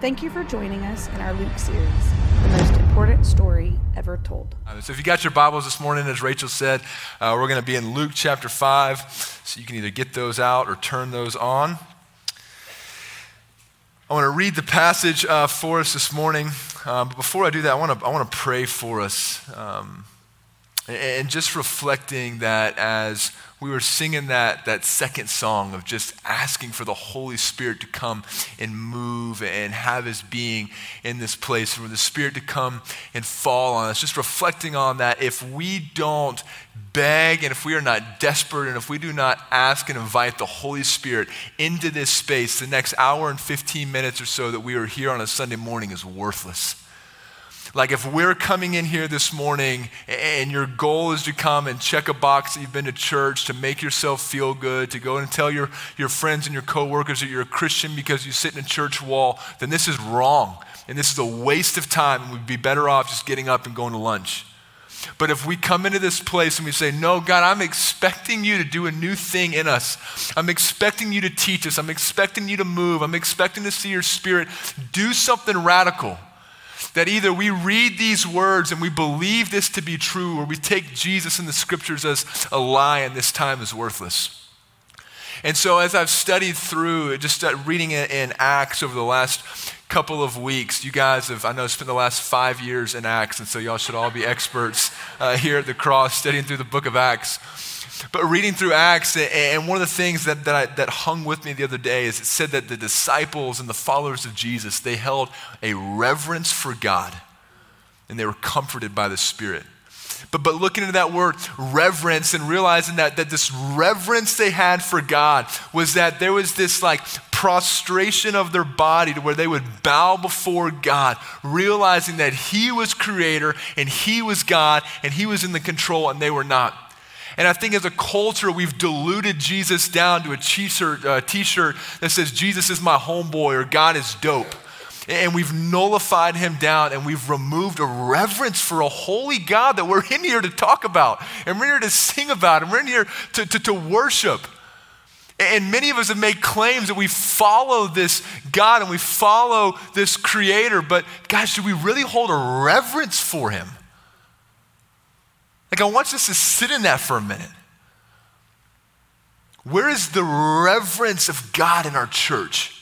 Thank you for joining us in our Luke series, the most important story ever told. Uh, So, if you got your Bibles this morning, as Rachel said, uh, we're going to be in Luke chapter 5. So, you can either get those out or turn those on. I want to read the passage uh, for us this morning. Uh, but before I do that, I want to, I want to pray for us. Um, and- and just reflecting that as we were singing that, that second song of just asking for the Holy Spirit to come and move and have his being in this place, for the Spirit to come and fall on us, just reflecting on that. If we don't beg and if we are not desperate and if we do not ask and invite the Holy Spirit into this space, the next hour and 15 minutes or so that we are here on a Sunday morning is worthless. Like if we're coming in here this morning and your goal is to come and check a box that you've been to church, to make yourself feel good, to go and tell your, your friends and your coworkers that you're a Christian because you sit in a church wall, then this is wrong. And this is a waste of time. And we'd be better off just getting up and going to lunch. But if we come into this place and we say, No, God, I'm expecting you to do a new thing in us. I'm expecting you to teach us. I'm expecting you to move. I'm expecting to see your spirit do something radical. That either we read these words and we believe this to be true, or we take Jesus and the scriptures as a lie and this time is worthless. And so, as I've studied through, just reading it in Acts over the last couple of weeks, you guys have, I know, spent the last five years in Acts, and so y'all should all be experts uh, here at the cross studying through the book of Acts. But reading through Acts, and one of the things that, that, I, that hung with me the other day is it said that the disciples and the followers of Jesus, they held a reverence for God, and they were comforted by the Spirit. But, but looking into that word reverence and realizing that, that this reverence they had for God was that there was this like prostration of their body to where they would bow before God, realizing that He was creator and He was God and He was in the control and they were not. And I think as a culture, we've diluted Jesus down to a t-shirt, uh, t-shirt that says, Jesus is my homeboy or God is dope. And we've nullified him down and we've removed a reverence for a holy God that we're in here to talk about and we're in here to sing about and we're in here to, to, to worship. And many of us have made claims that we follow this God and we follow this creator, but guys, should we really hold a reverence for him? Like, I want us to sit in that for a minute. Where is the reverence of God in our church?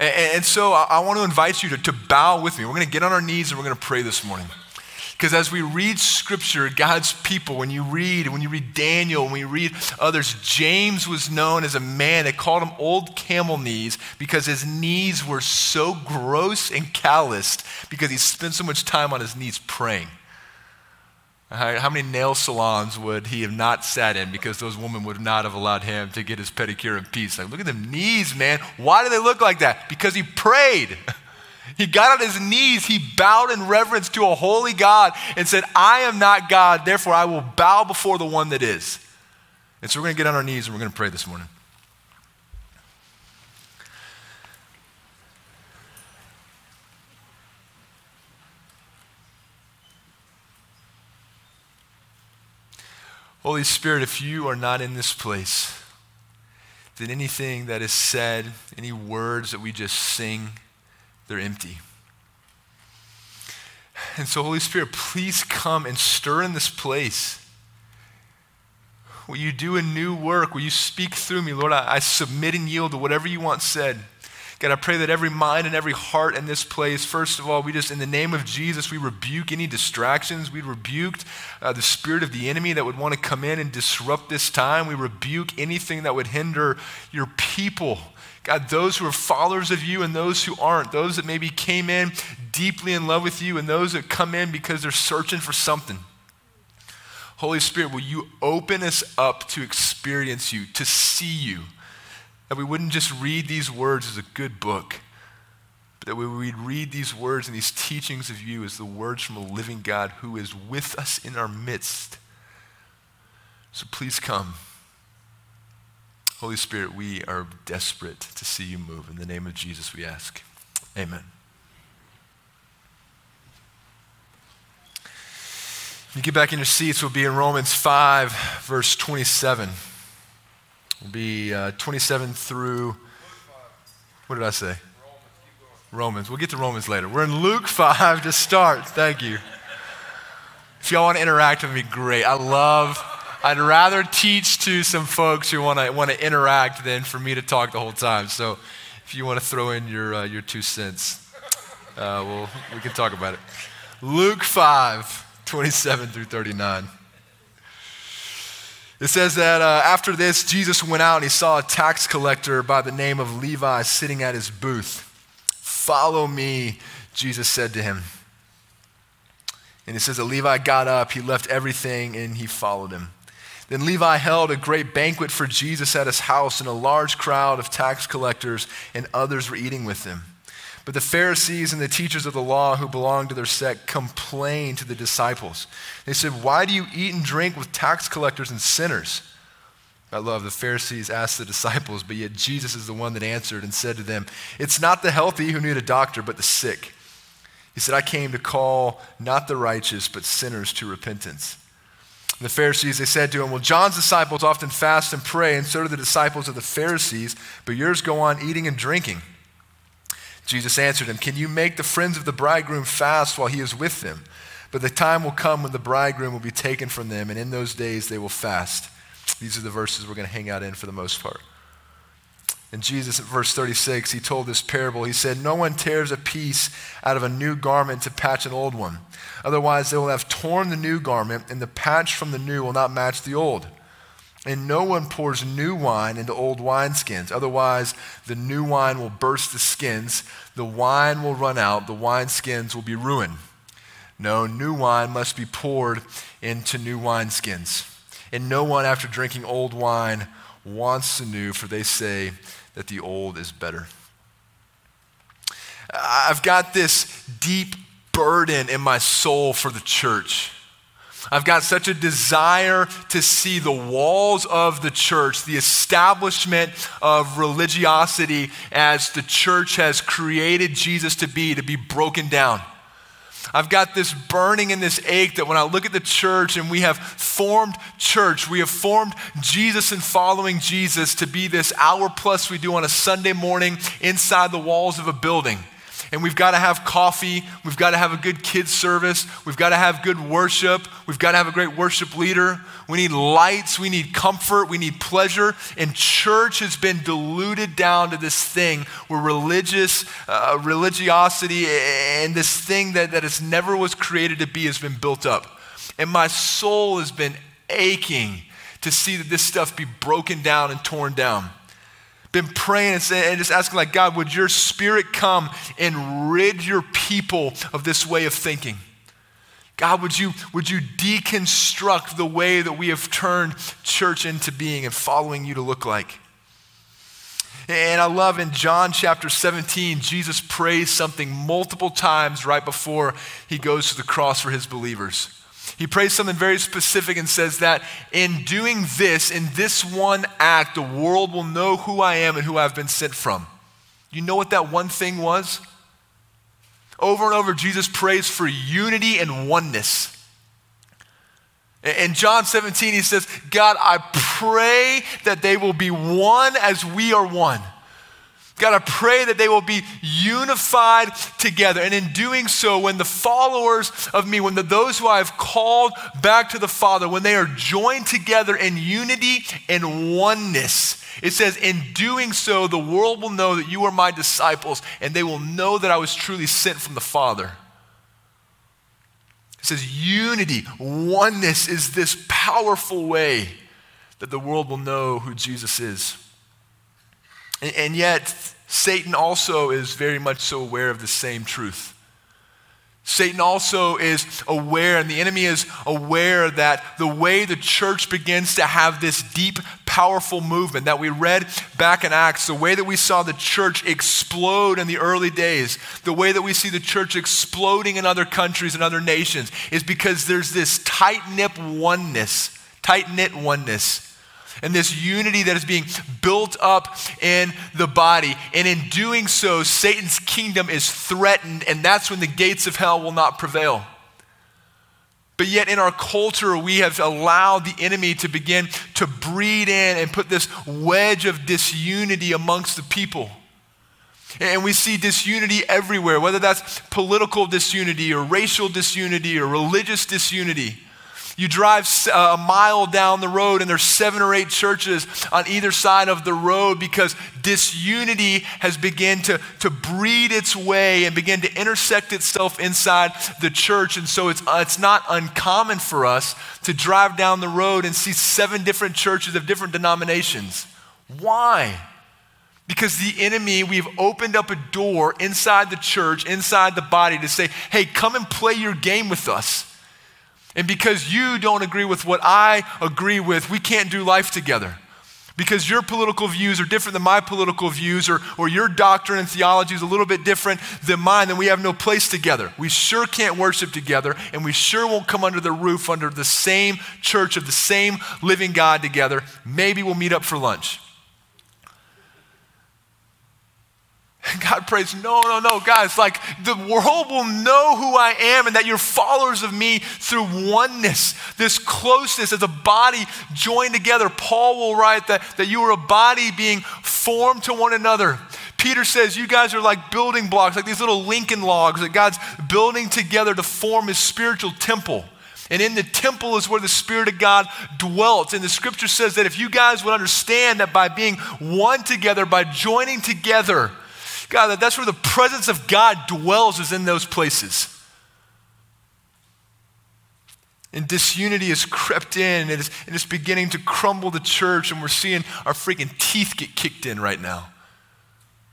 And, and so I, I want to invite you to, to bow with me. We're going to get on our knees and we're going to pray this morning. Because as we read scripture, God's people, when you read, when you read Daniel, when you read others, James was known as a man, they called him old camel knees because his knees were so gross and calloused because he spent so much time on his knees praying. How how many nail salons would he have not sat in because those women would not have allowed him to get his pedicure in peace? Like, look at them knees, man. Why do they look like that? Because he prayed. He got on his knees, he bowed in reverence to a holy God and said, I am not God, therefore I will bow before the one that is. And so we're going to get on our knees and we're going to pray this morning. Holy Spirit, if you are not in this place, then anything that is said, any words that we just sing, they're empty. And so, Holy Spirit, please come and stir in this place. Will you do a new work? Will you speak through me? Lord, I, I submit and yield to whatever you want said. God, I pray that every mind and every heart in this place, first of all, we just, in the name of Jesus, we rebuke any distractions. We rebuked uh, the spirit of the enemy that would want to come in and disrupt this time. We rebuke anything that would hinder your people. God, those who are followers of you and those who aren't, those that maybe came in deeply in love with you and those that come in because they're searching for something. Holy Spirit, will you open us up to experience you, to see you? That we wouldn't just read these words as a good book, but that we would read these words and these teachings of you as the words from a living God who is with us in our midst. So please come. Holy Spirit, we are desperate to see you move. In the name of Jesus, we ask. Amen. You get back in your seats, we'll be in Romans 5, verse 27. We'll be uh, 27 through What did I say? Romans. We'll get to Romans later. We're in Luke 5 to start. Thank you. If y'all want to interact with me, great. I love, I'd rather teach to some folks who want to, want to interact than for me to talk the whole time. So if you want to throw in your, uh, your two cents, uh, well, we can talk about it. Luke 5, 27 through 39. It says that uh, after this, Jesus went out and he saw a tax collector by the name of Levi sitting at his booth. Follow me, Jesus said to him. And it says that Levi got up, he left everything, and he followed him. Then Levi held a great banquet for Jesus at his house, and a large crowd of tax collectors and others were eating with him. But the Pharisees and the teachers of the law who belonged to their sect complained to the disciples. They said, Why do you eat and drink with tax collectors and sinners? I love the Pharisees asked the disciples, but yet Jesus is the one that answered and said to them, It's not the healthy who need a doctor, but the sick. He said, I came to call not the righteous, but sinners to repentance. And the Pharisees, they said to him, Well, John's disciples often fast and pray, and so do the disciples of the Pharisees, but yours go on eating and drinking. Jesus answered him, Can you make the friends of the bridegroom fast while he is with them? But the time will come when the bridegroom will be taken from them, and in those days they will fast. These are the verses we're going to hang out in for the most part. And Jesus, at verse 36, he told this parable. He said, No one tears a piece out of a new garment to patch an old one. Otherwise, they will have torn the new garment, and the patch from the new will not match the old. And no one pours new wine into old wineskins. Otherwise, the new wine will burst the skins, the wine will run out, the wineskins will be ruined. No, new wine must be poured into new wineskins. And no one, after drinking old wine, wants the new, for they say that the old is better. I've got this deep burden in my soul for the church. I've got such a desire to see the walls of the church, the establishment of religiosity as the church has created Jesus to be, to be broken down. I've got this burning and this ache that when I look at the church and we have formed church, we have formed Jesus and following Jesus to be this hour plus we do on a Sunday morning inside the walls of a building and we've got to have coffee. We've got to have a good kids service. We've got to have good worship. We've got to have a great worship leader. We need lights. We need comfort. We need pleasure. And church has been diluted down to this thing where religious uh, religiosity and this thing that, that it never was created to be has been built up. And my soul has been aching to see that this stuff be broken down and torn down been praying and, saying, and just asking, like, God, would your spirit come and rid your people of this way of thinking? God, would you, would you deconstruct the way that we have turned church into being and following you to look like? And I love in John chapter 17, Jesus prays something multiple times right before he goes to the cross for his believers. He prays something very specific and says that in doing this, in this one act, the world will know who I am and who I've been sent from. You know what that one thing was? Over and over, Jesus prays for unity and oneness. In John 17, he says, God, I pray that they will be one as we are one. God, I pray that they will be unified together. And in doing so, when the followers of me, when the, those who I have called back to the Father, when they are joined together in unity and oneness, it says, in doing so, the world will know that you are my disciples, and they will know that I was truly sent from the Father. It says, unity, oneness is this powerful way that the world will know who Jesus is. And, and yet, Satan also is very much so aware of the same truth. Satan also is aware, and the enemy is aware that the way the church begins to have this deep, powerful movement that we read back in Acts, the way that we saw the church explode in the early days, the way that we see the church exploding in other countries and other nations, is because there's this tight knit oneness, tight knit oneness and this unity that is being built up in the body. And in doing so, Satan's kingdom is threatened, and that's when the gates of hell will not prevail. But yet, in our culture, we have allowed the enemy to begin to breed in and put this wedge of disunity amongst the people. And we see disunity everywhere, whether that's political disunity or racial disunity or religious disunity. You drive uh, a mile down the road, and there's seven or eight churches on either side of the road because disunity has begun to, to breed its way and begin to intersect itself inside the church. And so it's, uh, it's not uncommon for us to drive down the road and see seven different churches of different denominations. Why? Because the enemy, we've opened up a door inside the church, inside the body to say, hey, come and play your game with us. And because you don't agree with what I agree with, we can't do life together. Because your political views are different than my political views, or, or your doctrine and theology is a little bit different than mine, then we have no place together. We sure can't worship together, and we sure won't come under the roof, under the same church of the same living God together. Maybe we'll meet up for lunch. God prays, no, no, no, guys, like the world will know who I am and that you're followers of me through oneness, this closeness as a body joined together. Paul will write that, that you are a body being formed to one another. Peter says, You guys are like building blocks, like these little Lincoln logs that God's building together to form his spiritual temple. And in the temple is where the Spirit of God dwelt. And the scripture says that if you guys would understand that by being one together, by joining together, God, that that's where the presence of God dwells, is in those places. And disunity has crept in and it's, and it's beginning to crumble the church, and we're seeing our freaking teeth get kicked in right now.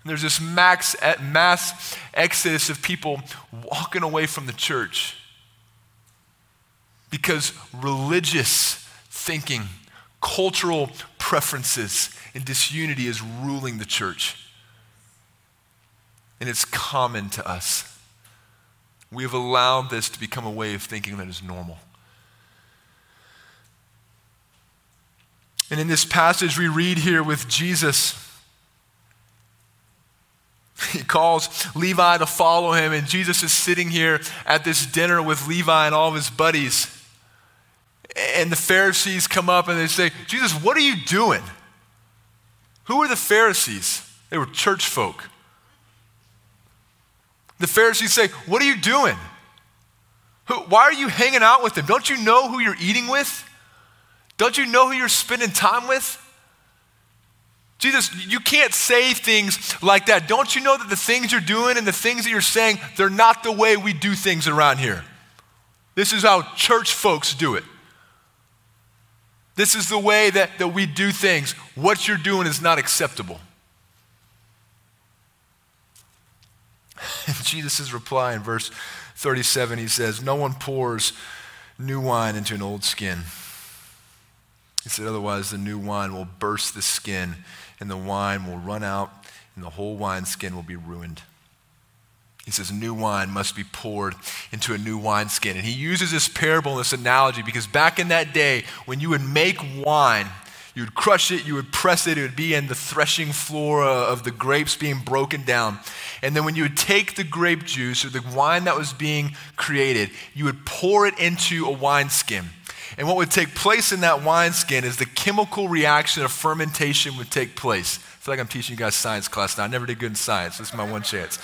And there's this max, mass exodus of people walking away from the church because religious thinking, cultural preferences, and disunity is ruling the church and it's common to us. We have allowed this to become a way of thinking that is normal. And in this passage we read here with Jesus, he calls Levi to follow him, and Jesus is sitting here at this dinner with Levi and all of his buddies. And the Pharisees come up and they say, Jesus, what are you doing? Who are the Pharisees? They were church folk. The Pharisees say, What are you doing? Why are you hanging out with them? Don't you know who you're eating with? Don't you know who you're spending time with? Jesus, you can't say things like that. Don't you know that the things you're doing and the things that you're saying, they're not the way we do things around here? This is how church folks do it. This is the way that, that we do things. What you're doing is not acceptable. And Jesus' reply in verse 37, he says, No one pours new wine into an old skin. He said, Otherwise, the new wine will burst the skin, and the wine will run out, and the whole wineskin will be ruined. He says, New wine must be poured into a new wineskin. And he uses this parable, this analogy, because back in that day, when you would make wine, you would crush it, you would press it, it would be in the threshing floor uh, of the grapes being broken down. And then when you would take the grape juice or the wine that was being created, you would pour it into a wineskin. And what would take place in that wineskin is the chemical reaction of fermentation would take place feel like I'm teaching you guys science class now. I never did good in science. This is my one chance.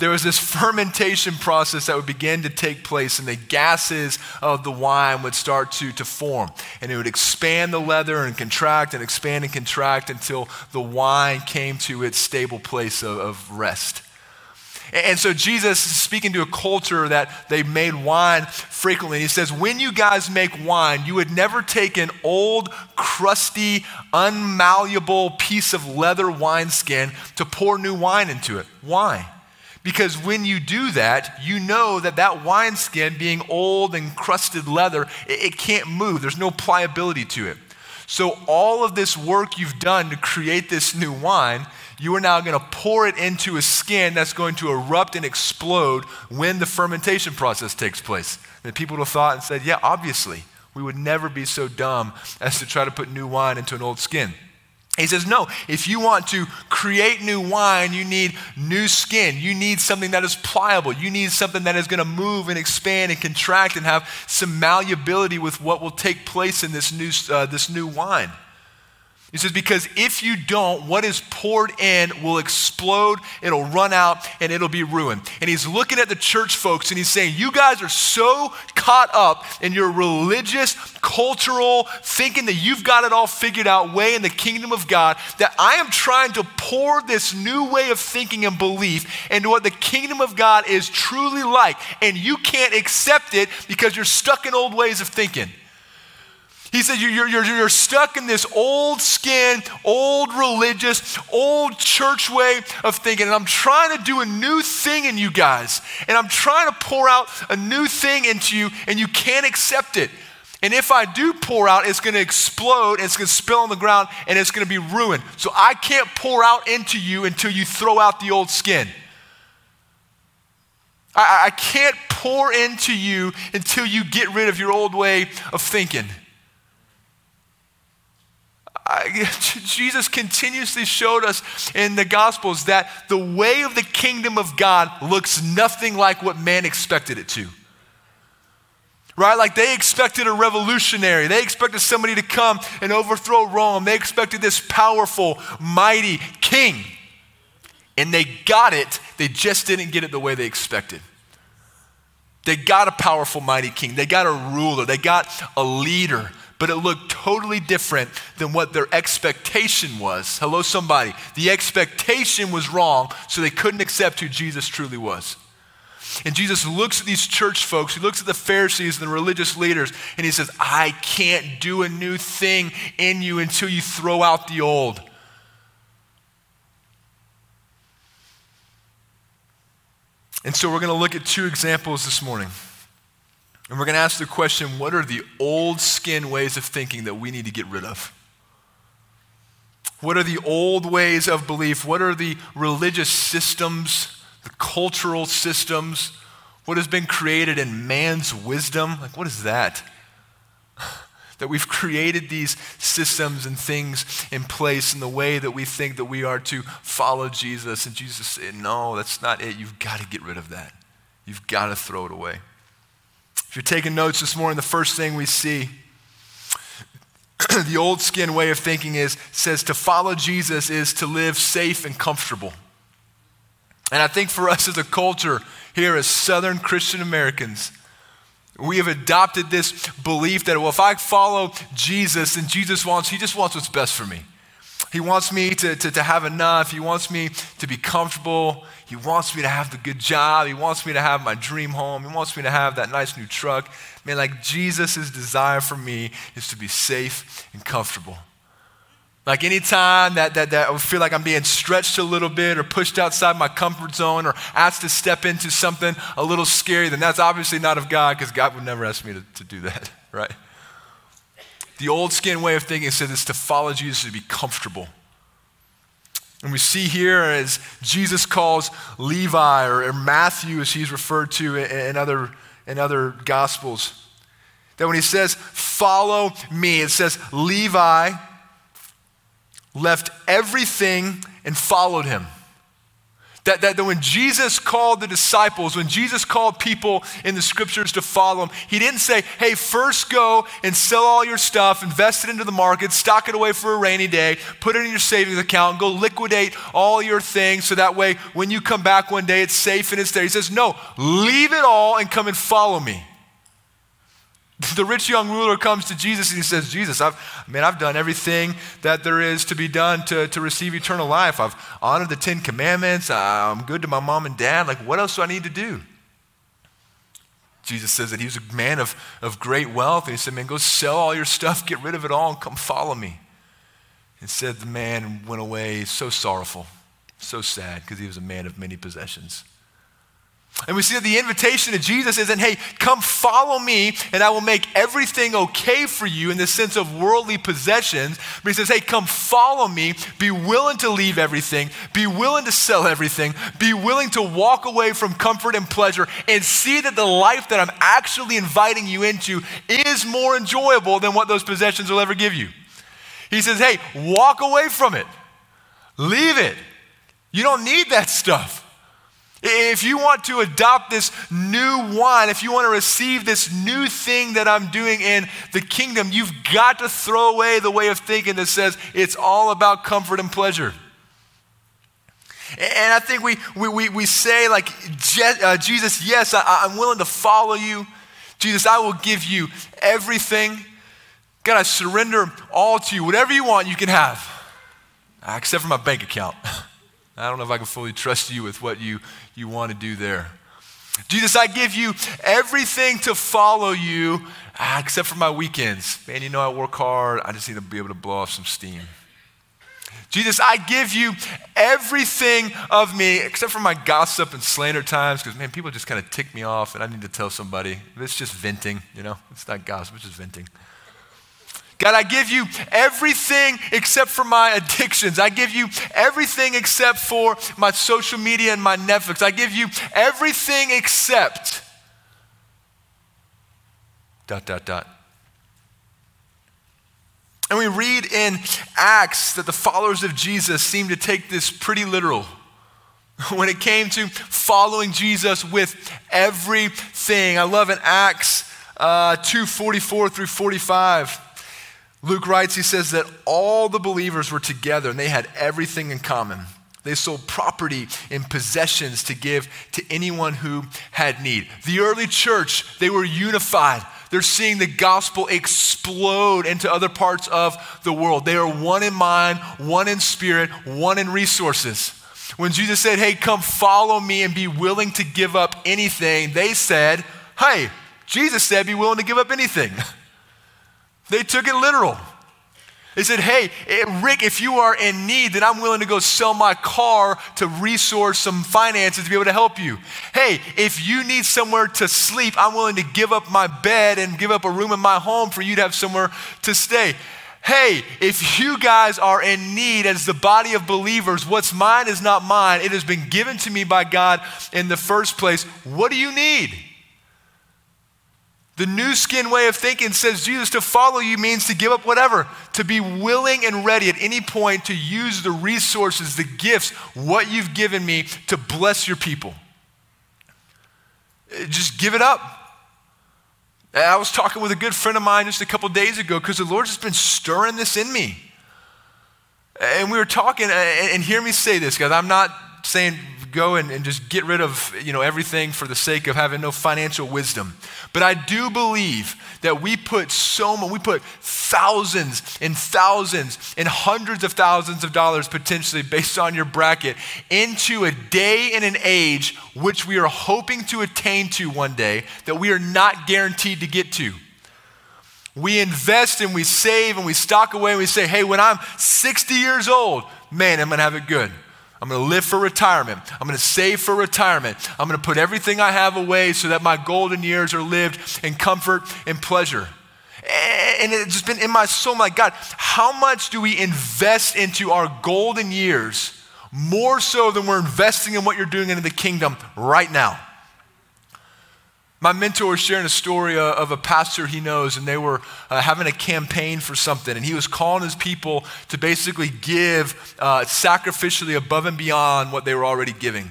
There was this fermentation process that would begin to take place, and the gases of the wine would start to, to form. And it would expand the leather and contract and expand and contract until the wine came to its stable place of, of rest. And so Jesus is speaking to a culture that they made wine frequently. He says, When you guys make wine, you would never take an old, crusty, unmalleable piece of leather wineskin to pour new wine into it. Why? Because when you do that, you know that that wineskin, being old and crusted leather, it, it can't move. There's no pliability to it. So, all of this work you've done to create this new wine you are now going to pour it into a skin that's going to erupt and explode when the fermentation process takes place. And people would have thought and said, yeah, obviously, we would never be so dumb as to try to put new wine into an old skin. He says, no, if you want to create new wine, you need new skin. You need something that is pliable. You need something that is going to move and expand and contract and have some malleability with what will take place in this new, uh, this new wine. He says, because if you don't, what is poured in will explode, it'll run out, and it'll be ruined. And he's looking at the church folks and he's saying, You guys are so caught up in your religious, cultural, thinking that you've got it all figured out way in the kingdom of God, that I am trying to pour this new way of thinking and belief into what the kingdom of God is truly like. And you can't accept it because you're stuck in old ways of thinking. He said, you're, you're, you're stuck in this old skin, old religious, old church way of thinking. And I'm trying to do a new thing in you guys. And I'm trying to pour out a new thing into you, and you can't accept it. And if I do pour out, it's going to explode, and it's going to spill on the ground, and it's going to be ruined. So I can't pour out into you until you throw out the old skin. I, I can't pour into you until you get rid of your old way of thinking. Jesus continuously showed us in the Gospels that the way of the kingdom of God looks nothing like what man expected it to. Right? Like they expected a revolutionary. They expected somebody to come and overthrow Rome. They expected this powerful, mighty king. And they got it, they just didn't get it the way they expected. They got a powerful, mighty king. They got a ruler. They got a leader but it looked totally different than what their expectation was. Hello, somebody. The expectation was wrong, so they couldn't accept who Jesus truly was. And Jesus looks at these church folks, he looks at the Pharisees and the religious leaders, and he says, I can't do a new thing in you until you throw out the old. And so we're going to look at two examples this morning. And we're going to ask the question what are the old skin ways of thinking that we need to get rid of? What are the old ways of belief? What are the religious systems, the cultural systems? What has been created in man's wisdom? Like, what is that? that we've created these systems and things in place in the way that we think that we are to follow Jesus. And Jesus said, No, that's not it. You've got to get rid of that. You've got to throw it away. If you're taking notes this morning, the first thing we see, the old skin way of thinking is says to follow Jesus is to live safe and comfortable. And I think for us as a culture here as Southern Christian Americans, we have adopted this belief that, well, if I follow Jesus and Jesus wants, he just wants what's best for me. He wants me to, to, to have enough. He wants me to be comfortable. He wants me to have the good job. He wants me to have my dream home. He wants me to have that nice new truck. Man, like Jesus' desire for me is to be safe and comfortable. Like anytime that, that, that I feel like I'm being stretched a little bit or pushed outside my comfort zone or asked to step into something a little scary, then that's obviously not of God because God would never ask me to, to do that, right? The old skin way of thinking says it's to follow Jesus to be comfortable. And we see here as Jesus calls Levi or, Matthew, as he's referred to in, other, in other gospels, that when he says, follow me, it says Levi left everything and followed him. That, that, that when Jesus called the disciples, when Jesus called people in the scriptures to follow him, he didn't say, hey, first go and sell all your stuff, invest it into the market, stock it away for a rainy day, put it in your savings account, go liquidate all your things so that way when you come back one day it's safe and it's there. He says, no, leave it all and come and follow me. The rich young ruler comes to Jesus and he says, Jesus, I've, man, I've done everything that there is to be done to, to receive eternal life. I've honored the Ten Commandments. I'm good to my mom and dad. Like, what else do I need to do? Jesus says that he was a man of, of great wealth. And he said, Man, go sell all your stuff, get rid of it all, and come follow me. And said the man went away so sorrowful, so sad, because he was a man of many possessions. And we see that the invitation to Jesus isn't, hey, come follow me and I will make everything okay for you in the sense of worldly possessions. But he says, hey, come follow me, be willing to leave everything, be willing to sell everything, be willing to walk away from comfort and pleasure and see that the life that I'm actually inviting you into is more enjoyable than what those possessions will ever give you. He says, hey, walk away from it, leave it. You don't need that stuff. If you want to adopt this new wine, if you want to receive this new thing that I'm doing in the kingdom, you've got to throw away the way of thinking that says it's all about comfort and pleasure. And I think we, we, we, we say, like, uh, Jesus, yes, I, I'm willing to follow you. Jesus, I will give you everything. God, I surrender all to you. Whatever you want, you can have, uh, except for my bank account. I don't know if I can fully trust you with what you, you want to do there. Jesus, I give you everything to follow you, uh, except for my weekends. Man, you know I work hard. I just need to be able to blow off some steam. Jesus, I give you everything of me except for my gossip and slander times because, man, people just kind of tick me off and I need to tell somebody. It's just venting, you know? It's not gossip, it's just venting. God, I give you everything except for my addictions. I give you everything except for my social media and my Netflix. I give you everything except dot, dot, dot. And we read in Acts that the followers of Jesus seem to take this pretty literal. When it came to following Jesus with everything. I love in Acts uh, 2 44 through 45. Luke writes, he says that all the believers were together and they had everything in common. They sold property and possessions to give to anyone who had need. The early church, they were unified. They're seeing the gospel explode into other parts of the world. They are one in mind, one in spirit, one in resources. When Jesus said, Hey, come follow me and be willing to give up anything, they said, Hey, Jesus said, Be willing to give up anything. they took it literal. They said, Hey, eh, Rick, if you are in need, then I'm willing to go sell my car to resource some finances to be able to help you. Hey, if you need somewhere to sleep, I'm willing to give up my bed and give up a room in my home for you to have somewhere to stay. Hey, if you guys are in need as the body of believers, what's mine is not mine. It has been given to me by God in the first place. What do you need? The new Skin way of thinking says Jesus to follow you means to give up whatever, to be willing and ready at any point to use the resources, the gifts, what you've given me to bless your people. Uh, just give it up. Uh, I was talking with a good friend of mine just a couple days ago because the Lord's just been stirring this in me. Uh, and we were talking, uh, and hear me say this, guys. I'm not saying go and, and just get rid of you know, everything for the sake of having no financial wisdom. But I do believe that we put so much, we put thousands and thousands and hundreds of thousands of dollars potentially based on your bracket into a day and an age which we are hoping to attain to one day that we are not guaranteed to get to. We invest and we save and we stock away and we say, hey, when I'm 60 years old, man, I'm gonna have it good. I'm going to live for retirement. I'm going to save for retirement. I'm going to put everything I have away so that my golden years are lived in comfort and pleasure. And it's just been in my soul, my God, how much do we invest into our golden years more so than we're investing in what you're doing into the kingdom right now? My mentor was sharing a story uh, of a pastor he knows, and they were uh, having a campaign for something, and he was calling his people to basically give uh, sacrificially above and beyond what they were already giving.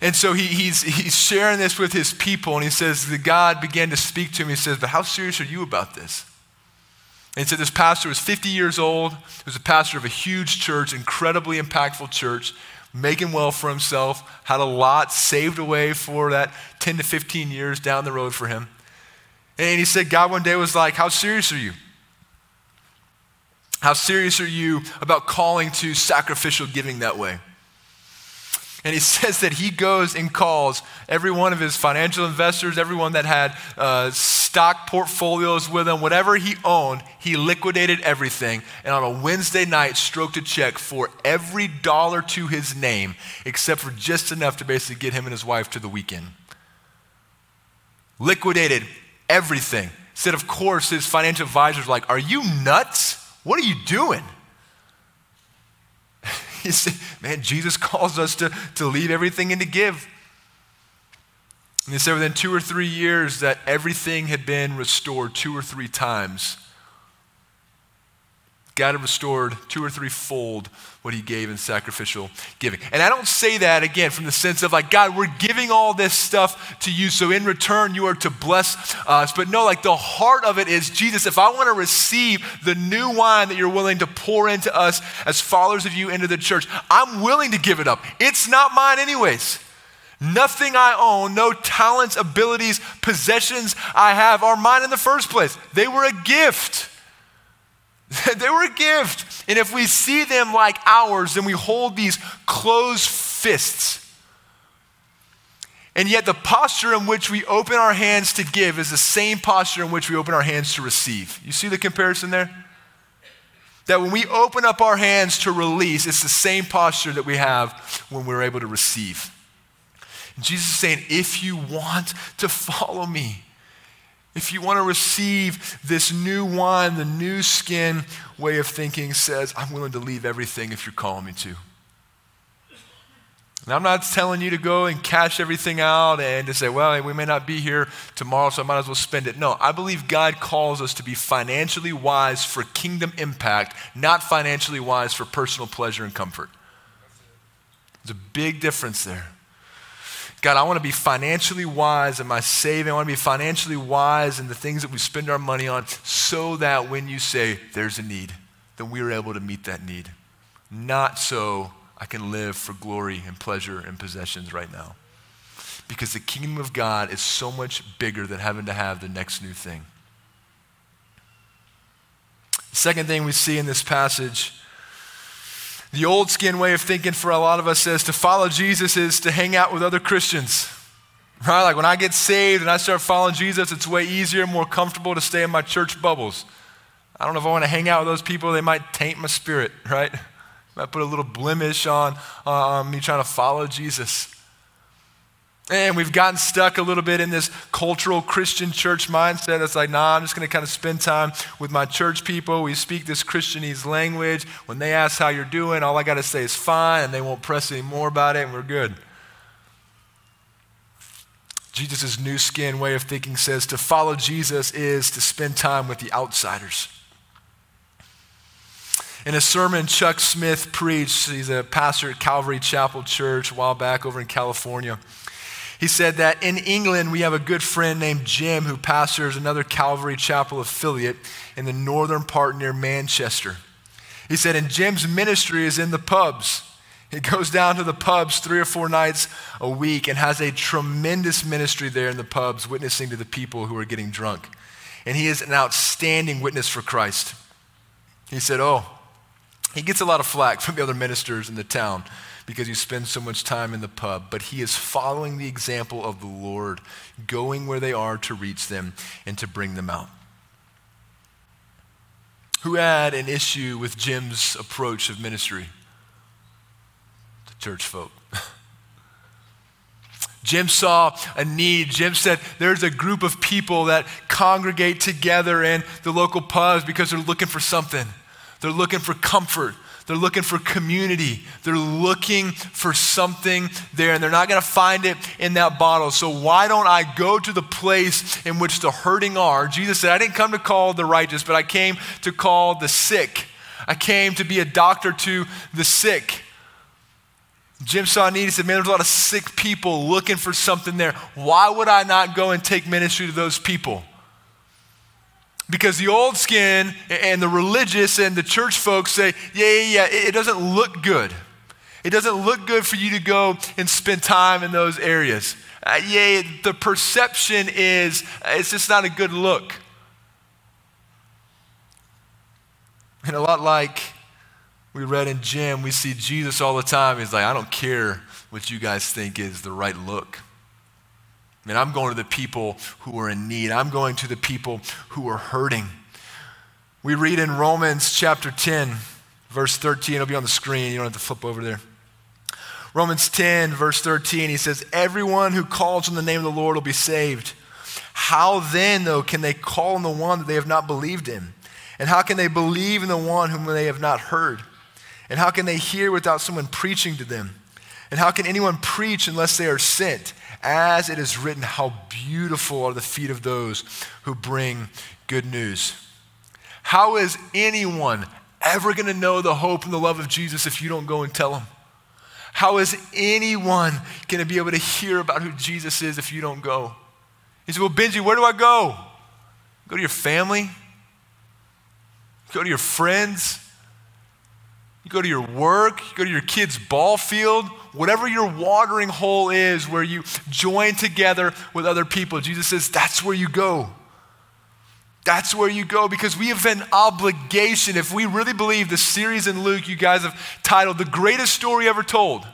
And so he, he's, he's sharing this with his people, and he says, The God began to speak to him. He says, But how serious are you about this? And he said, This pastor was 50 years old. He was a pastor of a huge church, incredibly impactful church making well for himself, had a lot saved away for that 10 to 15 years down the road for him. And he said, God one day was like, How serious are you? How serious are you about calling to sacrificial giving that way? And he says that he goes and calls every one of his financial investors, everyone that had uh, stock portfolios with him, whatever he owned, he liquidated everything. And on a Wednesday night, stroked a check for every dollar to his name, except for just enough to basically get him and his wife to the weekend. Liquidated everything. Said, of course, his financial advisors like, Are you nuts? What are you doing? He said, man, Jesus calls us to, to leave everything and to give. And he said within two or three years that everything had been restored two or three times. God had restored two or three fold what he gave in sacrificial giving. And I don't say that again from the sense of like, God, we're giving all this stuff to you, so in return you are to bless us. But no, like the heart of it is Jesus, if I want to receive the new wine that you're willing to pour into us as followers of you into the church, I'm willing to give it up. It's not mine, anyways. Nothing I own, no talents, abilities, possessions I have are mine in the first place. They were a gift. they were a gift. And if we see them like ours, then we hold these closed fists. And yet, the posture in which we open our hands to give is the same posture in which we open our hands to receive. You see the comparison there? That when we open up our hands to release, it's the same posture that we have when we're able to receive. And Jesus is saying, if you want to follow me, if you want to receive this new wine, the new skin way of thinking says, I'm willing to leave everything if you're calling me to. And I'm not telling you to go and cash everything out and to say, well, we may not be here tomorrow, so I might as well spend it. No, I believe God calls us to be financially wise for kingdom impact, not financially wise for personal pleasure and comfort. There's a big difference there. God, I want to be financially wise in my saving. I want to be financially wise in the things that we spend our money on so that when you say there's a need, then we are able to meet that need. Not so I can live for glory and pleasure and possessions right now. Because the kingdom of God is so much bigger than having to have the next new thing. The second thing we see in this passage the old skin way of thinking for a lot of us is to follow Jesus is to hang out with other Christians. Right? Like when I get saved and I start following Jesus, it's way easier more comfortable to stay in my church bubbles. I don't know if I want to hang out with those people, they might taint my spirit, right? Might put a little blemish on, on me trying to follow Jesus. And we've gotten stuck a little bit in this cultural Christian church mindset. It's like, nah, I'm just going to kind of spend time with my church people. We speak this Christianese language. When they ask how you're doing, all I got to say is fine, and they won't press any more about it, and we're good. Jesus' new skin way of thinking says to follow Jesus is to spend time with the outsiders. In a sermon Chuck Smith preached, he's a pastor at Calvary Chapel Church a while back over in California. He said that in England, we have a good friend named Jim who pastors another Calvary Chapel affiliate in the northern part near Manchester. He said, and Jim's ministry is in the pubs. He goes down to the pubs three or four nights a week and has a tremendous ministry there in the pubs, witnessing to the people who are getting drunk. And he is an outstanding witness for Christ. He said, Oh, he gets a lot of flack from the other ministers in the town because he spends so much time in the pub, but he is following the example of the Lord, going where they are to reach them and to bring them out. Who had an issue with Jim's approach of ministry? The church folk. Jim saw a need. Jim said, There's a group of people that congregate together in the local pubs because they're looking for something. They're looking for comfort. They're looking for community. They're looking for something there, and they're not going to find it in that bottle. So, why don't I go to the place in which the hurting are? Jesus said, I didn't come to call the righteous, but I came to call the sick. I came to be a doctor to the sick. Jim saw a need. He said, Man, there's a lot of sick people looking for something there. Why would I not go and take ministry to those people? Because the old skin and the religious and the church folks say, yeah, yeah, yeah, it doesn't look good. It doesn't look good for you to go and spend time in those areas. Uh, yeah, the perception is it's just not a good look. And a lot like we read in Jim, we see Jesus all the time. He's like, I don't care what you guys think is the right look. I mean, I'm going to the people who are in need. I'm going to the people who are hurting. We read in Romans chapter 10, verse 13. It'll be on the screen. You don't have to flip over there. Romans 10, verse 13, he says, Everyone who calls on the name of the Lord will be saved. How then, though, can they call on the one that they have not believed in? And how can they believe in the one whom they have not heard? And how can they hear without someone preaching to them? And how can anyone preach unless they are sent? As it is written, how beautiful are the feet of those who bring good news. How is anyone ever going to know the hope and the love of Jesus if you don't go and tell them? How is anyone going to be able to hear about who Jesus is if you don't go? He said, Well, Benji, where do I go? Go to your family? Go to your friends? You go to your work? You go to your kid's ball field? Whatever your watering hole is where you join together with other people, Jesus says, That's where you go. That's where you go because we have an obligation. If we really believe the series in Luke you guys have titled The Greatest Story Ever Told,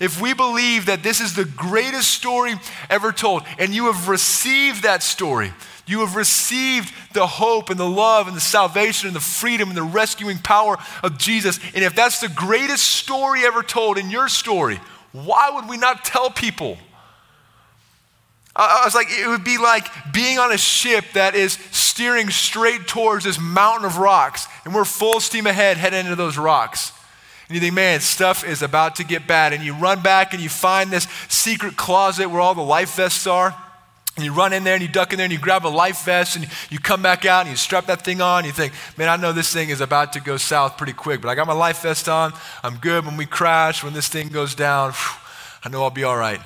if we believe that this is the greatest story ever told, and you have received that story, you have received the hope and the love and the salvation and the freedom and the rescuing power of Jesus. And if that's the greatest story ever told in your story, why would we not tell people? I was like, it would be like being on a ship that is steering straight towards this mountain of rocks, and we're full steam ahead heading into those rocks. And you think, man, stuff is about to get bad. And you run back and you find this secret closet where all the life vests are. And you run in there and you duck in there and you grab a life vest and you come back out and you strap that thing on. And you think, man, I know this thing is about to go south pretty quick, but I got my life vest on. I'm good when we crash, when this thing goes down. Whew, I know I'll be all right.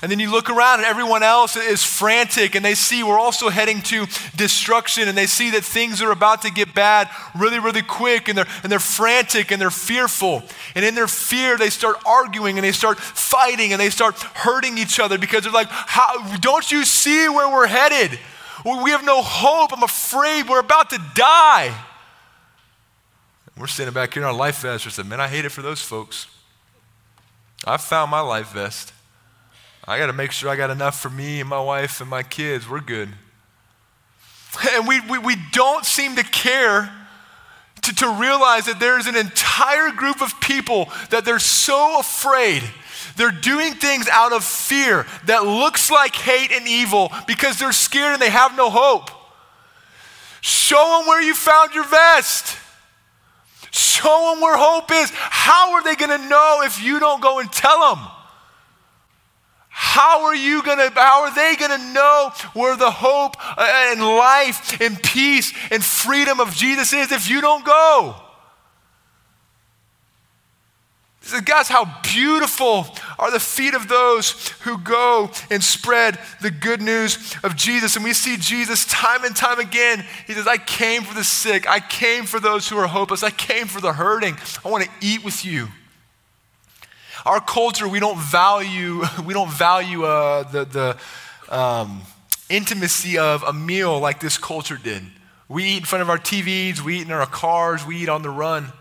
And then you look around and everyone else is frantic and they see we're also heading to destruction and they see that things are about to get bad really, really quick and they're, and they're frantic and they're fearful. And in their fear, they start arguing and they start fighting and they start hurting each other because they're like, How, don't you see where we're headed? We have no hope. I'm afraid we're about to die. We're standing back here in our life vest. I said, Man, I hate it for those folks. I found my life vest. I got to make sure I got enough for me and my wife and my kids. We're good. And we, we, we don't seem to care to, to realize that there's an entire group of people that they're so afraid. They're doing things out of fear that looks like hate and evil because they're scared and they have no hope. Show them where you found your vest. Show them where hope is. How are they going to know if you don't go and tell them? How are you gonna, how are they gonna know where the hope uh, and life and peace and freedom of Jesus is if you don't go? Said, Guys, how beautiful are the feet of those who go and spread the good news of Jesus. And we see Jesus time and time again. He says, I came for the sick. I came for those who are hopeless. I came for the hurting. I want to eat with you. Our culture, we don't value, we don't value uh, the, the um, intimacy of a meal like this culture did. We eat in front of our TVs, we eat in our cars, we eat on the run.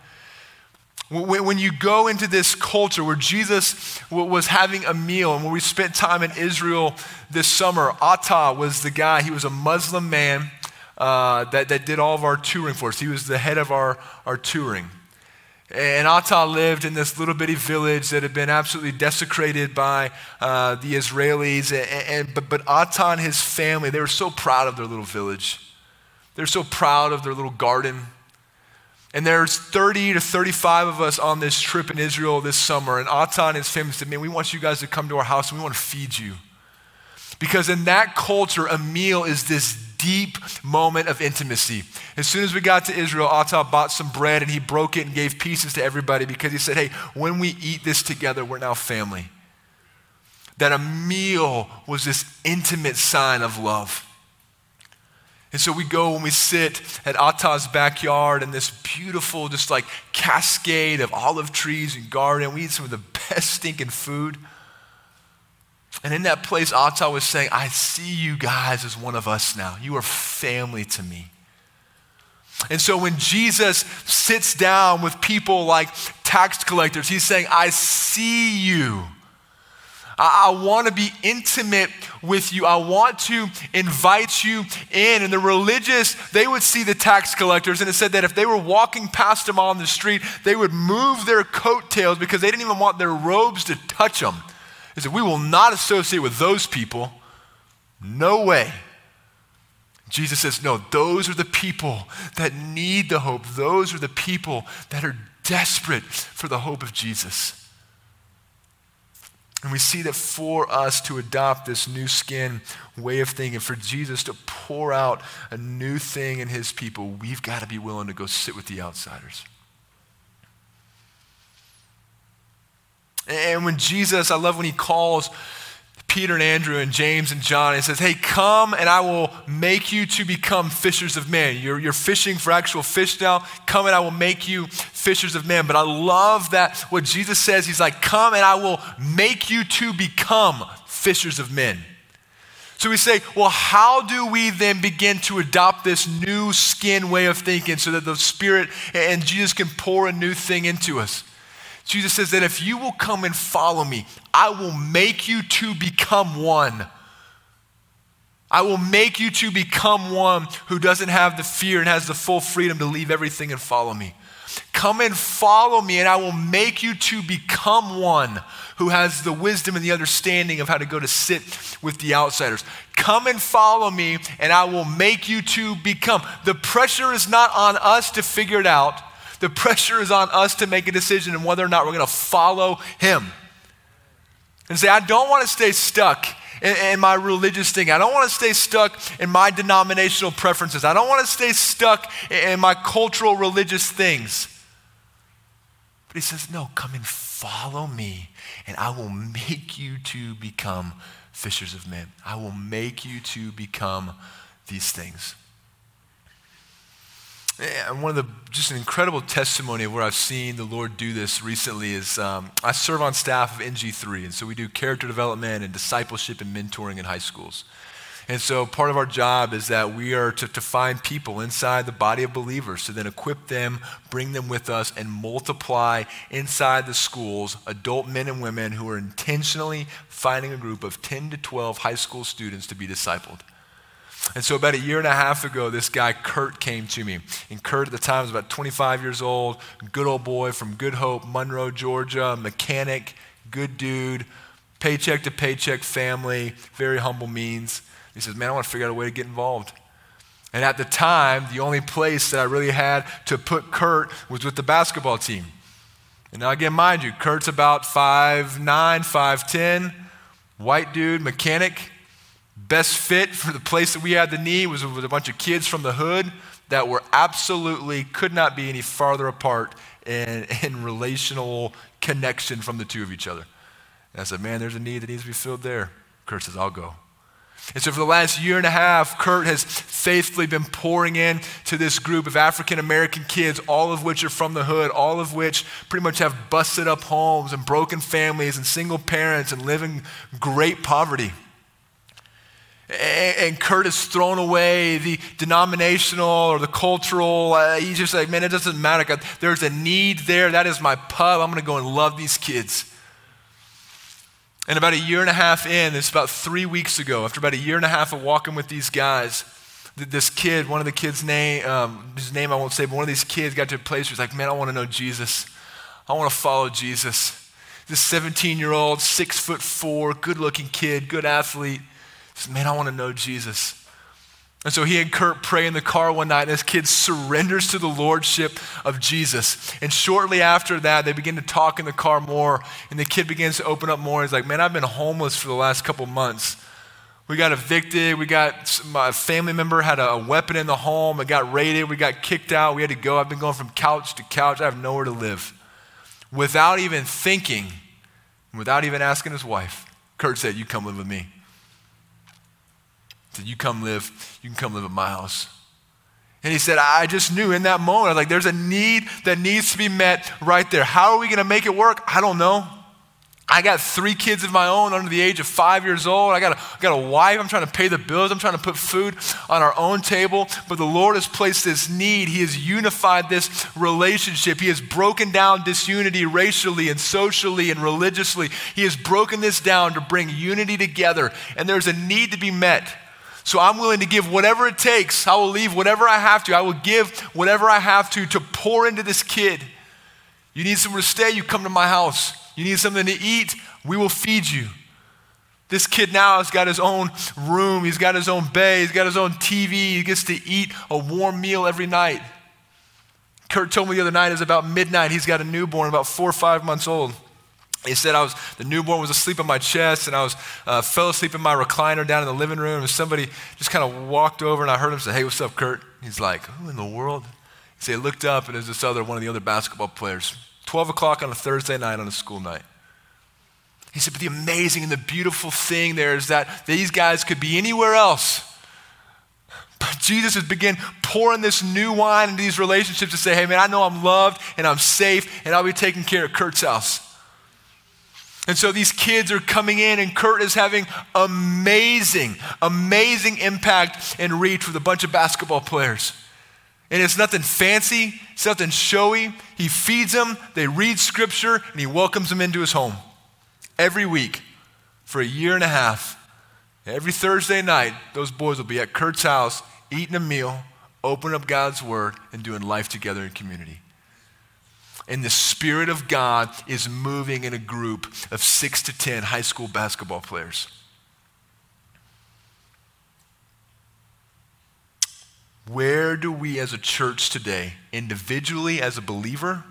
When you go into this culture where Jesus was having a meal, and when we spent time in Israel this summer, Atta was the guy, he was a Muslim man uh, that, that did all of our touring for us. He was the head of our, our touring. And Atta lived in this little bitty village that had been absolutely desecrated by uh, the Israelis. And, and, but, but and his family, they were so proud of their little village. They're so proud of their little garden. And there's 30 to 35 of us on this trip in Israel this summer. And Atta and his family said, Man, we want you guys to come to our house and we want to feed you. Because in that culture, a meal is this deep moment of intimacy. As soon as we got to Israel, Atta bought some bread and he broke it and gave pieces to everybody because he said, Hey, when we eat this together, we're now family. That a meal was this intimate sign of love. And so we go and we sit at Atta's backyard in this beautiful, just like cascade of olive trees and garden. We eat some of the best stinking food. And in that place, Atta was saying, I see you guys as one of us now. You are family to me. And so when Jesus sits down with people like tax collectors, he's saying, I see you. I, want to be intimate with you. I want to invite you in. And the religious, they would see the tax collectors, and it said that if they were walking past them on the street, they would move their coattails because they didn't even want their robes to touch them. He said, We will not associate with those people. No way. Jesus says, No, those are the people that need the hope. Those are the people that are desperate for the hope of Jesus. And we see that for us to adopt this new skin way of thinking, for Jesus to pour out a new thing in his people, we've got to be willing to go sit with the outsiders. And when Jesus, I love when he calls Peter and Andrew and James and John and says, Hey, come and I will make you to become fishers of men. You're, you're fishing for actual fish now. Come and I will make you fishers of men. But I love that what Jesus says, He's like, Come and I will make you to become fishers of men. So we say, well, how do we then begin to adopt this new skin way of thinking so that the Spirit and Jesus can pour a new thing into us? Jesus says that if you will come and follow me, I will make you to become one. I will make you to become one who doesn't have the fear and has the full freedom to leave everything and follow me. Come and follow me, and I will make you to become one who has the wisdom and the understanding of how to go to sit with the outsiders. Come and follow me, and I will make you to become. The pressure is not on us to figure it out. The pressure is on us to make a decision and whether or not we're going to follow him. And say, I don't want to stay stuck in, in, my religious thing. I don't want to stay stuck in my denominational preferences. I don't want to stay stuck in, in my cultural religious things. But he says, No, come and follow me, and I will make you to become fishers of men. I will make you to become these things. And one of the just an incredible testimony of where I've seen the Lord do this recently is um, I serve on staff of NG3, and so we do character development and discipleship and mentoring in high schools. And so part of our job is that we are to, to find people inside the body of believers to then equip them, bring them with us, and multiply inside the schools adult men and women who are intentionally finding a group of 10 to 12 high school students to be discipled. And so, about a year and a half ago, this guy, Kurt, came to me. And Kurt, at the time, was about 25 years old, good old boy from Good Hope, Monroe, Georgia, mechanic, good dude, paycheck to paycheck family, very humble means. He says, Man, I want to figure out a way to get involved. And at the time, the only place that I really had to put Kurt was with the basketball team. And now, again, mind you, Kurt's about 5'9, 5'10, white dude, mechanic best fit for the place that we had the need was with a bunch of kids from the hood that were absolutely could not be any farther apart in, in relational connection from the two of each other. And I said, Man, there's a need that needs to be filled there. Kurt says, I'll go. And so, for the last year and a half, Kurt has faithfully been pouring in to this group of African American kids, all of which are from the hood, all of which pretty much have busted up homes and broken families and single parents and live in great poverty. And Kurt has thrown away the denominational or the cultural. Uh, he's just like, man, it doesn't matter. There's a need there. That is my pub. I'm going to go and love these kids. And about a year and a half in, it's about three weeks ago, after about a year and a half of walking with these guys, this kid, one of the kids' name, um, his name I won't say, but one of these kids got to a place where he's like, man, I want to know Jesus. I want to follow Jesus. This 17 year old, six foot four, good looking kid, good athlete said, Man, I want to know Jesus. And so he and Kurt pray in the car one night, and this kid surrenders to the lordship of Jesus. And shortly after that, they begin to talk in the car more, and the kid begins to open up more. He's like, Man, I've been homeless for the last couple months. We got evicted. We got my family member had a, weapon in the home. It got raided. We got kicked out. We had to go. I've been going from couch to couch. I have nowhere to live. Without even thinking, without even asking his wife, Kurt said, You come live with me said, You come live, you can come live at my house. And he said, I just knew in that moment, I was like, there's a need that needs to be met right there. How are we going to make it work? I don't know. I got three kids of my own under the age of five years old. I got, a, I got a wife. I'm trying to pay the bills. I'm trying to put food on our own table. But the Lord has placed this need. He has unified this relationship. He has broken down disunity racially and socially and religiously. He has broken this down to bring unity together. And there's a need to be met. So I'm willing to give whatever it takes. I will leave whatever I have to. I will give whatever I have to to pour into this kid. You need somewhere to stay, you come to my house. You need something to eat, we will feed you. This kid now has got his own room, he's got his own bed, he's got his own TV, he gets to eat a warm meal every night. Kurt told me the other night, it's about midnight, he's got a newborn, about four or five months old. He said I was the newborn was asleep on my chest, and I was uh, fell asleep in my recliner down in the living room. And somebody just kind of walked over, and I heard him say, "Hey, what's up, Kurt?" He's like, "Who in the world?" He said, looked up, and there's this other one of the other basketball players. 12 o'clock on a Thursday night on a school night. He said, But the amazing and the beautiful thing there is that these guys could be anywhere else. But Jesus has begun pouring this new wine into these relationships to say, Hey, man, I know I'm loved and I'm safe and I'll be taking care of Kurt's house. And so these kids are coming in, and Kurt is having amazing, amazing impact and reach with a bunch of basketball players. And it's nothing fancy, it's nothing showy. He feeds them, they read scripture, and he welcomes them into his home every week for a year and a half. Every Thursday night, those boys will be at Kurt's house eating a meal, opening up God's word, and doing life together in community. And the Spirit of God is moving in a group of six to 10 high school basketball players. Where do we as a church today, individually as a believer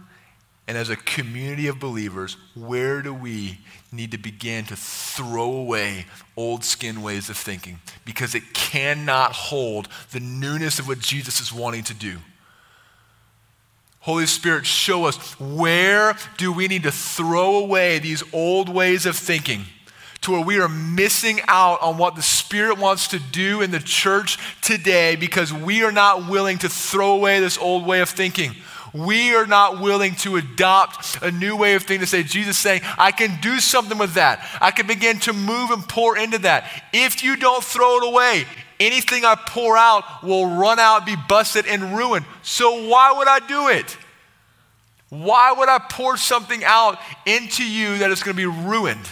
and as a community of believers, where do we need to begin to throw away old skin ways of thinking? Because it cannot hold the newness of what Jesus is wanting to do. Holy Spirit, show us where do we need to throw away these old ways of thinking to where we are missing out on what the Spirit wants to do in the church today because we are not willing to throw away this old way of thinking. We are not willing to adopt a new way of thinking to say, Jesus saying, I can do something with that. I can begin to move and pour into that. If you don't throw it away, anything I pour out will run out, be busted, and ruined. So why would I do it? Why would I pour something out into you that is going to be ruined?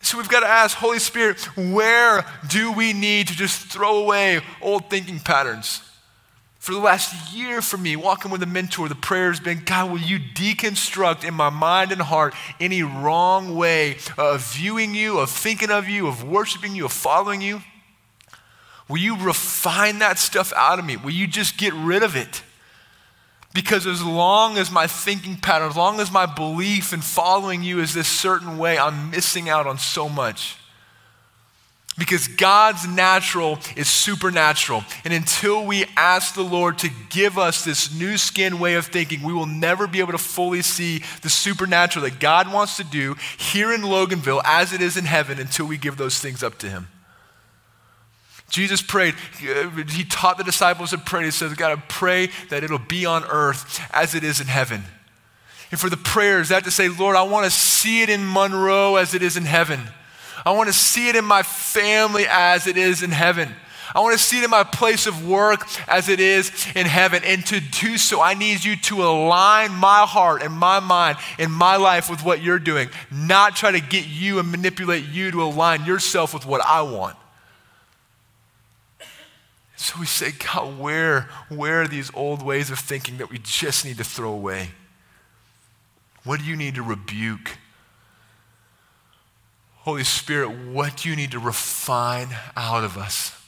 So we've got to ask, Holy Spirit, where do we need to just throw away old thinking patterns? For the last year for me, walking with a mentor, the prayer has been God, will you deconstruct in my mind and heart any wrong way of viewing you, of thinking of you, of worshiping you, of following you? Will you refine that stuff out of me? Will you just get rid of it? Because as long as my thinking pattern, as long as my belief in following you is this certain way, I'm missing out on so much. Because God's natural is supernatural. And until we ask the Lord to give us this new skin way of thinking, we will never be able to fully see the supernatural that God wants to do here in Loganville as it is in heaven until we give those things up to Him. Jesus prayed, he taught the disciples to pray. He says, God, to pray that it'll be on earth as it is in heaven. And for the prayers, that to say, Lord, I want to see it in Monroe as it is in heaven. I want to see it in my family as it is in heaven. I want to see it in my place of work as it is in heaven. And to do so, I need you to align my heart and my mind and my life with what you're doing, not try to get you and manipulate you to align yourself with what I want. So we say, God, where, where are these old ways of thinking that we just need to throw away? What do you need to rebuke? Holy Spirit, what do you need to refine out of us?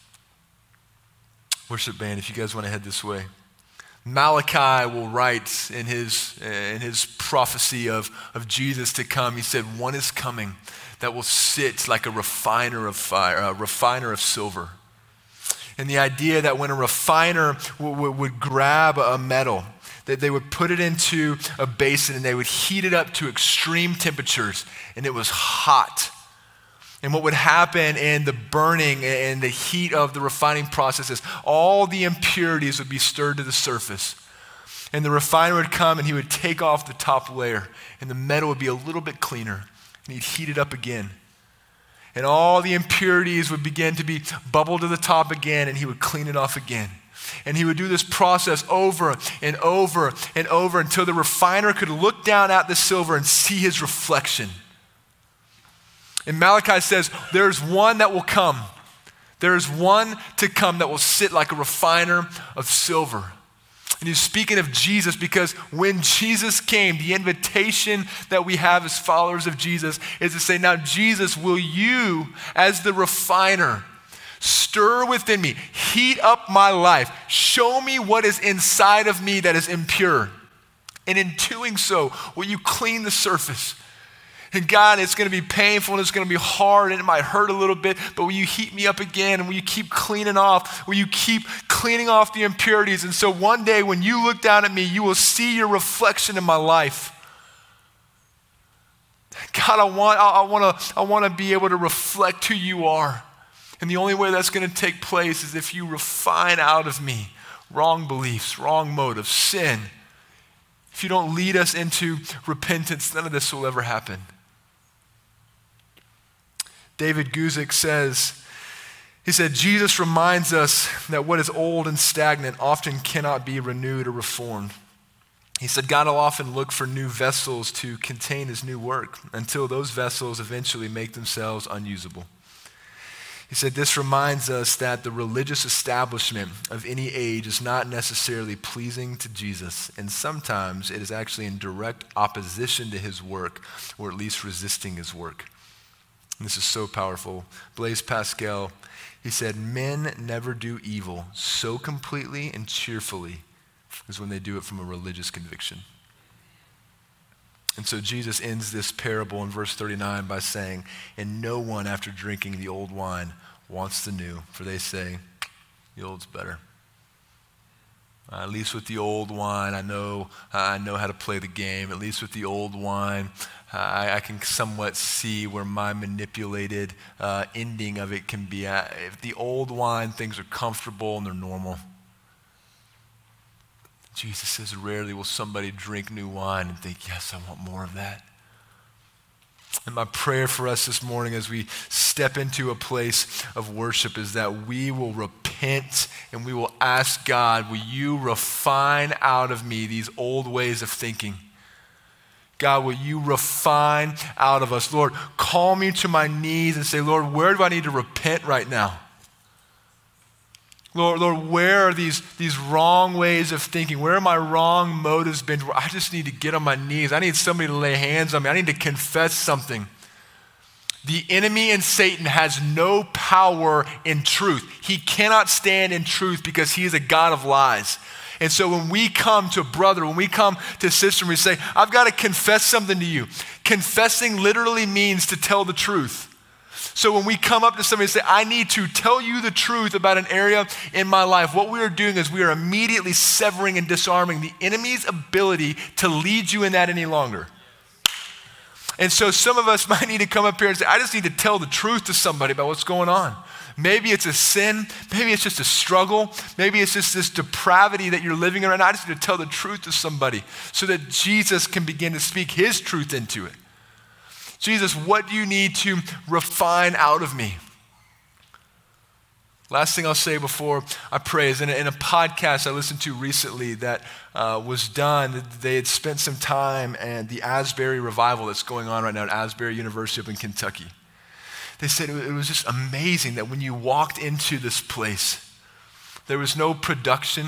Worship band, if you guys want to head this way. Malachi will write in his, in his prophecy of, of Jesus to come, he said, One is coming that will sit like a refiner of fire, a refiner of silver and the idea that when a refiner w- w- would grab a metal, that they would put it into a basin and they would heat it up to extreme temperatures, and it was hot. And what would happen in the burning and the heat of the refining process is all the impurities would be stirred to the surface. And the refiner would come and he would take off the top layer, and the metal would be a little bit cleaner, and he'd heat it up again and all the impurities would begin to be bubbled to the top again, and he would clean it off again. And he would do this process over and over and over until the refiner could look down at the silver and see his reflection. And Malachi says, There's one that will come. There is one to come that will sit like a refiner of silver. And he's speaking of Jesus because when Jesus came, the invitation that we have as followers of Jesus is to say, Now, Jesus, will you, as the refiner, stir within me, heat up my life, show me what is inside of me that is impure? And in doing so, will you clean the surface? And God, it's going to be painful and it's going to be hard and it might hurt a little bit, but will you heat me up again and will you keep cleaning off? Will you keep cleaning off the impurities? And so one day when you look down at me, you will see your reflection in my life. God, I want, I, want to, I want to be able to reflect who you are. And the only way that's going to take place is if you refine out of me wrong beliefs, wrong motives, sin. If you don't lead us into repentance, none of this will ever happen. David Guzik says, he said, Jesus reminds us that what is old and stagnant often cannot be renewed or reformed. He said, God will often look for new vessels to contain his new work until those vessels eventually make themselves unusable. He said, This reminds us that the religious establishment of any age is not necessarily pleasing to Jesus, and sometimes it is actually in direct opposition to his work, or at least resisting his work. And this is so powerful. Blaise Pascal, he said, Men never do evil so completely and cheerfully as when they do it from a religious conviction. And so Jesus ends this parable in verse 39 by saying, And no one after drinking the old wine wants the new, for they say, The old's better. Uh, at least with the old wine, I know, uh, I know how to play the game. At least with the old wine, uh, I, I, can somewhat see where my manipulated uh, ending of it can be. At. If the old wine, things are comfortable and they're normal. Jesus says, rarely will somebody drink new wine and think, yes, I want more of that. And my prayer for us this morning as we step into a place of worship is that we will repent and we will ask God, will you refine out of me these old ways of thinking? God, will you refine out of us? Lord, call me to my knees and say, Lord, where do I need to repent right now? Lord, Lord, where are these, these wrong ways of thinking? Where are my wrong motives been? I just need to get on my knees. I need somebody to lay hands on me. I need to confess something. The enemy and Satan has no power in truth. He cannot stand in truth because he is a God of lies. And so when we come to brother, when we come to sister, we say, I've got to confess something to you. Confessing literally means to tell the truth. So when we come up to somebody and say, I need to tell you the truth about an area in my life, what we are doing is we are immediately severing and disarming the enemy's ability to lead you in that any longer. And so some of us might need to come up here and say, I just need to tell the truth to somebody about what's going on. Maybe it's a sin. Maybe it's just a struggle. Maybe it's just this depravity that you're living in right now. I just need to tell the truth to somebody so that Jesus can begin to speak his truth into it. Jesus, what do you need to refine out of me? Last thing I'll say before I pray is in a, in a podcast I listened to recently that uh, was done, they had spent some time at the Asbury revival that's going on right now at Asbury University up in Kentucky. They said it was just amazing that when you walked into this place, there was no production,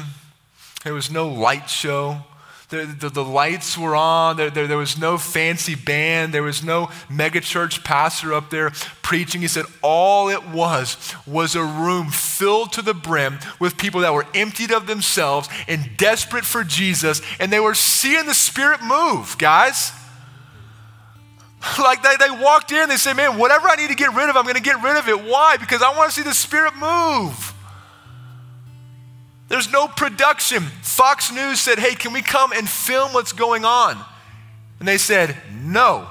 there was no light show, the, the, the, lights were on. There, there, there was no fancy band. There was no megachurch pastor up there preaching. He said all it was was a room filled to the brim with people that were emptied of themselves and desperate for Jesus, and they were seeing the Spirit move, guys. Like they, they walked in, they said, Man, whatever I need to get rid of, I'm going to get rid of it. Why? Because I want to see the Spirit move. There's no production. Fox News said, Hey, can we come and film what's going on? And they said, No.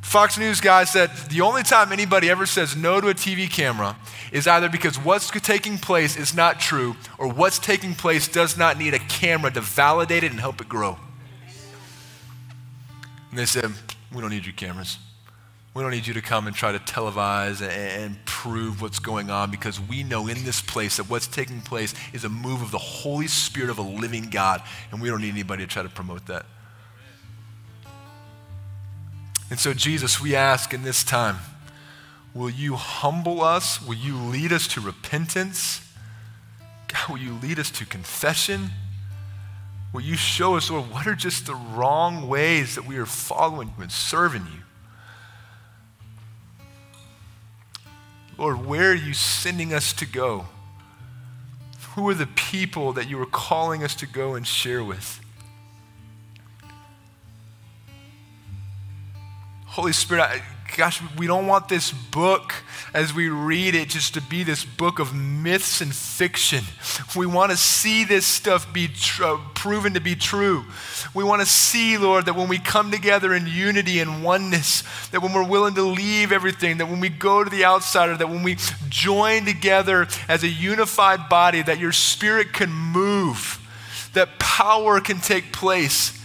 Fox News guy said, The only time anybody ever says no to a TV camera is either because what's taking place is not true or what's taking place does not need a camera to validate it and help it grow. And they said, We don't need your cameras. We don't need you to come and try to televise and, prove what's going on because we know in this place that what's taking place is a move of the Holy Spirit of a living God, and we don't need anybody to try to promote that. And so, Jesus, we ask in this time, will you humble us? Will you lead us to repentance? God, will you lead us to confession? Will you show us, Lord, what are just the wrong ways that we are following you and serving you? Lord, where are you sending us to go? Who are the people that you are calling us to go and share with? Holy Spirit, I, gosh, we don't want this book as we read it just to be this book of myths and fiction. We want to see this stuff be tr- uh, proven to be true. We want to see, Lord, that when we come together in unity and oneness, that when we're willing to leave everything, that when we go to the outsider, that when we join together as a unified body, that your spirit can move, that power can take place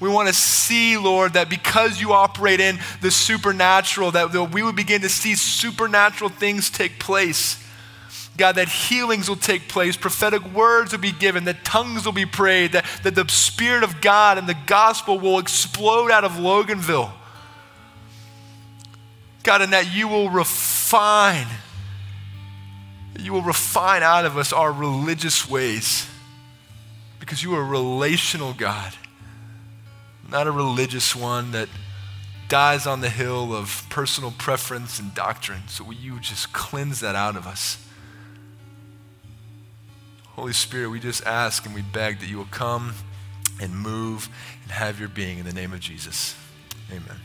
we want to see, Lord, that because you operate in the supernatural, that we would begin to see supernatural things take place. God, that healings will take place, prophetic words will be given, that tongues will be prayed, that, that the Spirit of God and the gospel will explode out of Loganville. God, and that you will refine, you will refine out of us our religious ways because you are a relational God not a religious one that dies on the hill of personal preference and doctrine. So will you just cleanse that out of us? Holy Spirit, we just ask and we beg that you will come and move and have your being in the name of Jesus. Amen.